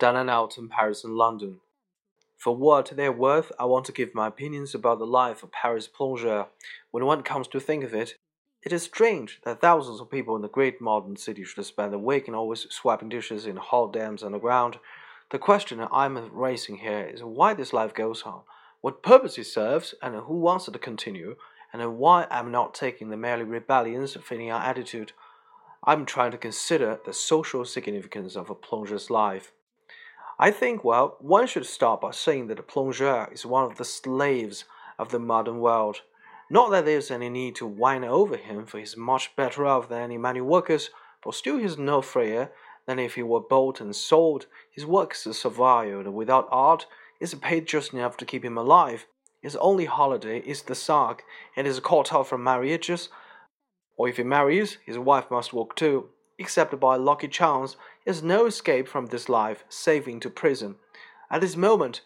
down and out in Paris and London. For what they're worth, I want to give my opinions about the life of Paris plongeur. When one comes to think of it, it is strange that thousands of people in the great modern city should spend their waking always swiping dishes in hot dams underground. The question I'm raising here is why this life goes on, what purpose it serves, and who wants it to continue, and why I'm not taking the merely rebellions fitting our attitude. I'm trying to consider the social significance of a plongeur's life. I think, well, one should start by saying that a plongeur is one of the slaves of the modern world. Not that there's any need to whine over him, for he's much better off than any manual workers, but still he's no freer than if he were bought and sold. His work is survived without art, is paid just enough to keep him alive. His only holiday is the sack, and is cut off from marriages. Or if he marries, his wife must work too. Except by lucky chance, has no escape from this life, saving to prison. At this moment,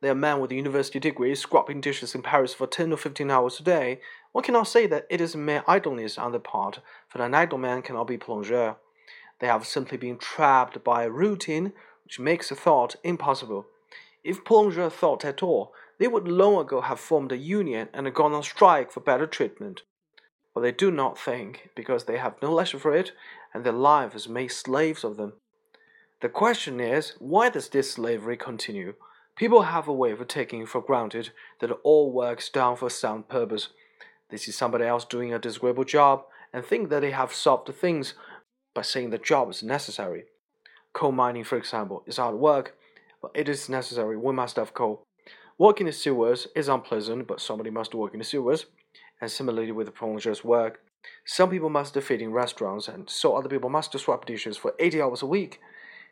there are men with a university degree scrubbing dishes in Paris for 10 or 15 hours a day. One cannot say that it is mere idleness on their part, for an idle man cannot be plongeur. They have simply been trapped by a routine which makes thought impossible. If plongeur thought at all, they would long ago have formed a union and gone on strike for better treatment. But they do not think, because they have no leisure for it, and their lives make slaves of them. The question is, why does this slavery continue? People have a way of taking for granted that all work's done for some purpose. They see somebody else doing a disagreeable job and think that they have solved the things by saying the job is necessary. Coal mining, for example, is hard work, but it is necessary. We must have coal. Working in the sewers is unpleasant, but somebody must work in the sewers. And similarly with the plongeur's work, some people must feed in restaurants, and so other people must swap dishes for 80 hours a week.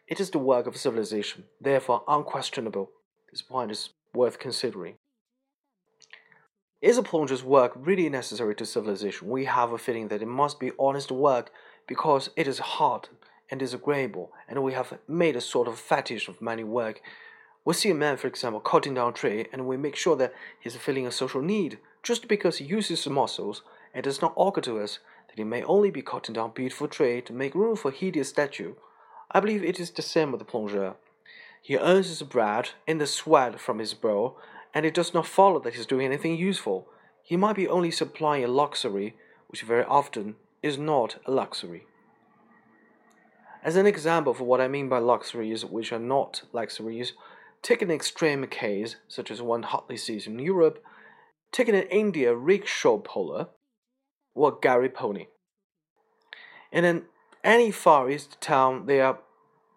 It is the work of civilization, therefore unquestionable. This point is worth considering. Is a plongeur's work really necessary to civilization? We have a feeling that it must be honest work because it is hard and disagreeable, and we have made a sort of fetish of manual work. We see a man, for example, cutting down a tree, and we make sure that he's feeling a social need just because he uses muscles. It does not occur to us that he may only be cutting down a beautiful tree to make room for a hideous statue. I believe it is the same with the plongeur. He earns his bread in the sweat from his brow, and it does not follow that he is doing anything useful. He might be only supplying a luxury, which very often is not a luxury. As an example for what I mean by luxuries which are not luxuries, take an extreme case, such as one hotly sees in Europe, take an India rickshaw puller or gharry pony. In any Far East town, there are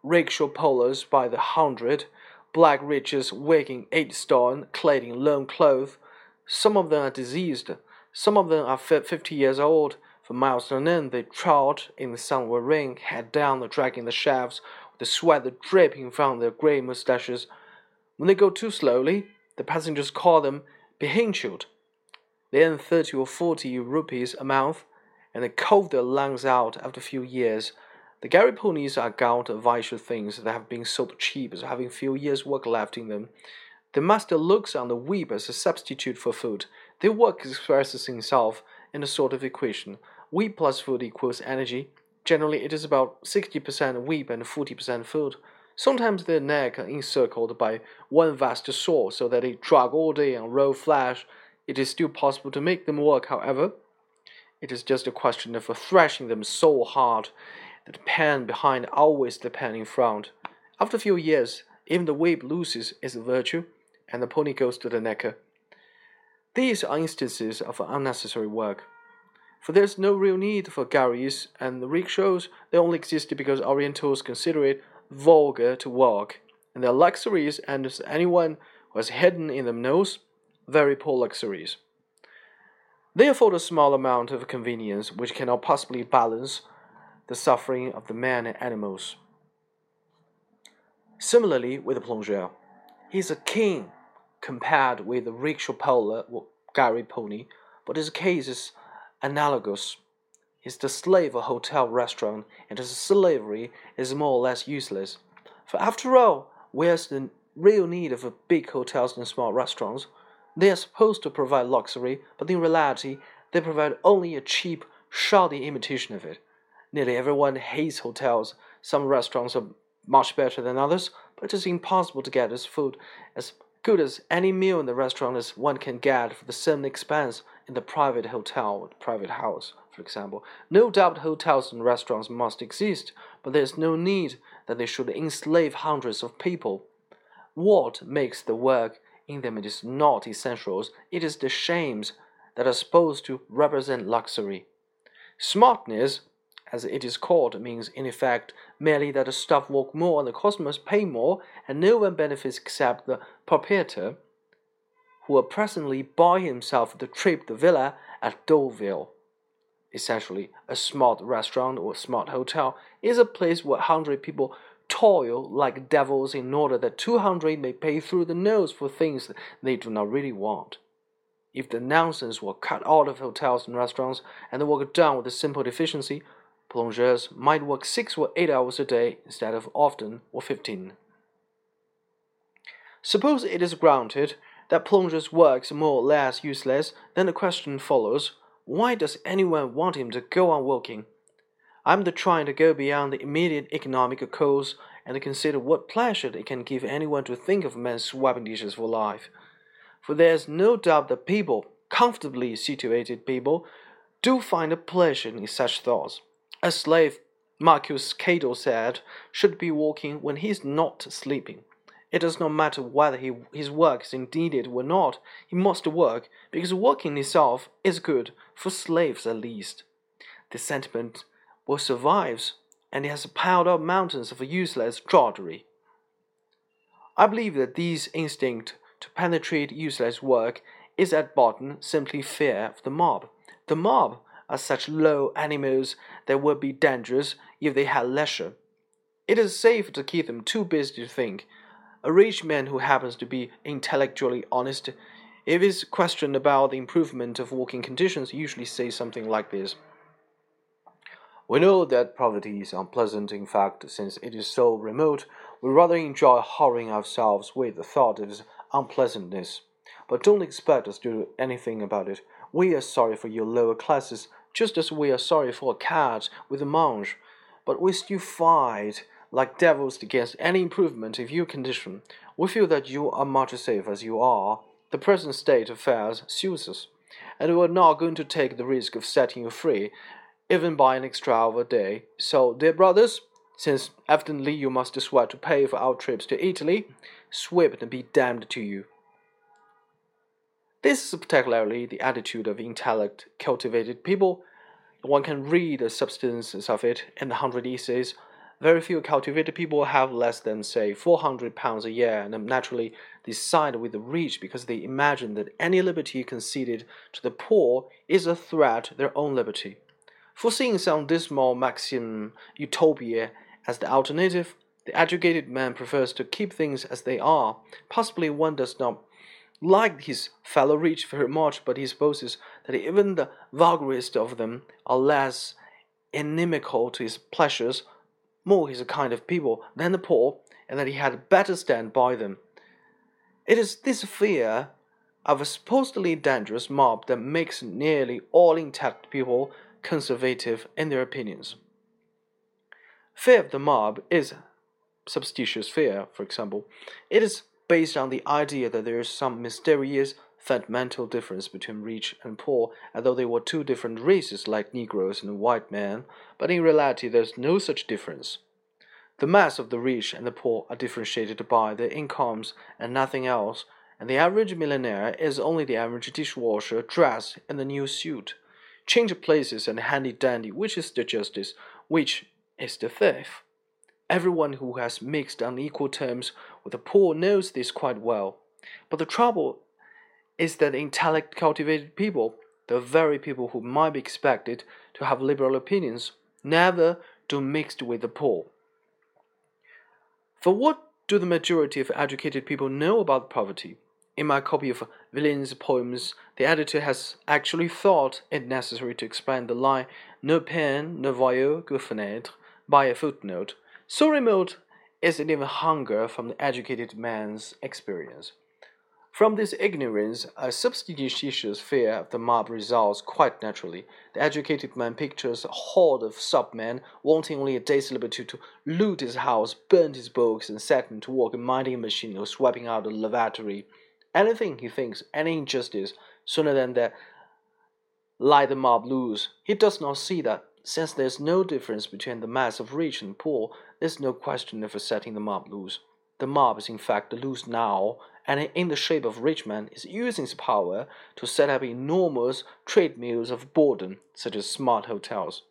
rickshaw pullers by the hundred, black riches weighing eight stone, clad in long clothes. Some of them are diseased, some of them are fifty years old. For miles on end, they trot in the sunward rain, head down, dragging the shafts, the sweat dripping from their grey moustaches. When they go too slowly, the passengers call them bahinchut. They earn thirty or forty rupees a month, and they cough their lungs out after a few years. The gharry ponies are gaunt, vicious things that have been sold cheap as having few years' work left in them. The master looks on the weep as a substitute for food. Their work expresses itself in a sort of equation. Weep plus food equals energy. Generally, it is about 60% weep and 40% food. Sometimes their neck are encircled by one vast saw so that they drag all day and roll flesh. It is still possible to make them work, however. It is just a question of thrashing them so hard that the pen behind always the pen in front. After a few years, even the whip loses its virtue, and the pony goes to the necker. These are instances of unnecessary work. For there is no real need for gharries and rickshaws, they only exist because Orientals consider it vulgar to walk, and they are luxuries, and as anyone who has hidden in them knows, very poor luxuries. They afford a small amount of convenience which cannot possibly balance the suffering of the men and animals. Similarly, with the plongeur, he is a king compared with the rickshaw puller or gharry pony, but his case is analogous. He's the slave a hotel restaurant, and his slavery is more or less useless. For after all, where's the real need of big hotels and small restaurants? They are supposed to provide luxury, but in reality, they provide only a cheap, shoddy imitation of it. Nearly everyone hates hotels. Some restaurants are much better than others, but it is impossible to get as food as good as any meal in the restaurant as one can get for the same expense in the private hotel or private house, for example. No doubt hotels and restaurants must exist, but there is no need that they should enslave hundreds of people. What makes the work in them it is not essentials, it is the shames that are supposed to represent luxury. Smartness, as it is called, means in effect merely that the staff work more and the customers pay more, and no one benefits except the proprietor, who will presently buy himself the trip to villa at Deauville. Essentially, a smart restaurant or smart hotel is a place where hundred people toil like devils in order that two hundred may pay through the nose for things they do not really want. If the nonsense were cut out of hotels and restaurants and the work done with a simple efficiency, plongeurs might work six or eight hours a day instead of often or fifteen. Suppose it is granted that plongeurs' work more or less useless, then the question follows why does anyone want him to go on working? I'm trying to go beyond the immediate economic cause and consider what pleasure it can give anyone to think of men swapping dishes for life for there's no doubt that people, comfortably situated people, do find a pleasure in such thoughts. A slave, Marcus Cato said, should be working when he is not sleeping. It does not matter whether he, his work is indeed or not, he must work, because working itself is good, for slaves at least. This sentiment will survives, and it has piled up mountains of useless drudgery. I believe that these instinct to penetrate useless work is at bottom simply fear of the mob. The mob are such low animals that would be dangerous if they had leisure. It is safe to keep them too busy to think. A rich man who happens to be intellectually honest, if is questioned about the improvement of working conditions, usually says something like this. We know that poverty is unpleasant, in fact, since it is so remote, we rather enjoy hurrying ourselves with the thought of its unpleasantness. But don't expect us to do anything about it. We are sorry for your lower classes, just as we are sorry for a cat with a mange. But we still fight like devils against any improvement of your condition. We feel that you are much as safe as you are. The present state of affairs suits us, and we are not going to take the risk of setting you free, even by an extra hour a day. So, dear brothers, since evidently you must sweat to pay for our trips to Italy, swept and be damned to you. This is particularly the attitude of intellect cultivated people. One can read the substances of it in the hundred essays. Very few cultivated people have less than, say, 400 pounds a year, and naturally they side with the rich because they imagine that any liberty conceded to the poor is a threat to their own liberty. Foreseeing some dismal maxim utopia as the alternative, the educated man prefers to keep things as they are. Possibly one does not like his fellow rich very much, but he supposes that even the vulgarest of them are less inimical to his pleasures, more his kind of people than the poor, and that he had better stand by them. It is this fear of a supposedly dangerous mob that makes nearly all intact people conservative in their opinions. Fear of the mob is superstitious fear, for example. It is based on the idea that there is some mysterious fundamental difference between rich and poor, as though they were two different races like Negroes and white men, but in reality there is no such difference. The mass of the rich and the poor are differentiated by their incomes and nothing else, and the average millionaire is only the average dishwasher dressed in the new suit. Change of places and handy dandy, which is the justice, which is the thief. Everyone who has mixed on equal terms with the poor knows this quite well. But the trouble is that intellect cultivated people, the very people who might be expected to have liberal opinions, never do mix with the poor. For what do the majority of educated people know about poverty? In my copy of Villon's poems, the editor has actually thought it necessary to explain the line Ne pain ne voyeux que fenêtre by a footnote. So remote is it even hunger from the educated man's experience. From this ignorance, a substitutitious fear of the mob results quite naturally. The educated man pictures a horde of submen wanting only a day's liberty to loot his house, burn his books, and set him to work minding a machine or swiping out a lavatory. Anything he thinks, any injustice, sooner than that let the mob loose. He does not see that, since there is no difference between the mass of rich and poor, there is no question of setting the mob loose. The mob is in fact loose now, and in the shape of rich men is using its power to set up enormous trade mills of boredom, such as smart hotels.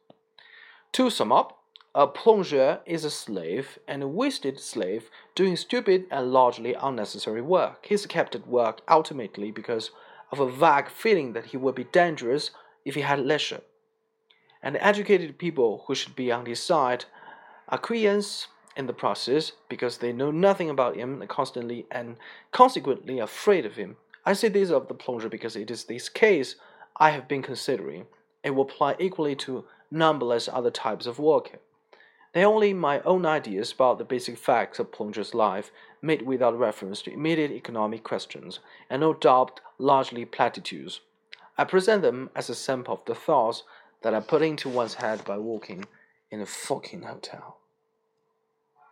To sum up, a plongeur is a slave, and a wasted slave doing stupid and largely unnecessary work. He is kept at work ultimately because of a vague feeling that he would be dangerous if he had leisure. And educated people who should be on his side are acquiesce in the process because they know nothing about him constantly and consequently afraid of him. I say this of the plongeur because it is this case I have been considering. It will apply equally to numberless other types of work. They only my own ideas about the basic facts of Plongeur's life, made without reference to immediate economic questions, and no doubt largely platitudes. I present them as a sample of the thoughts that are put into one's head by walking in a fucking hotel.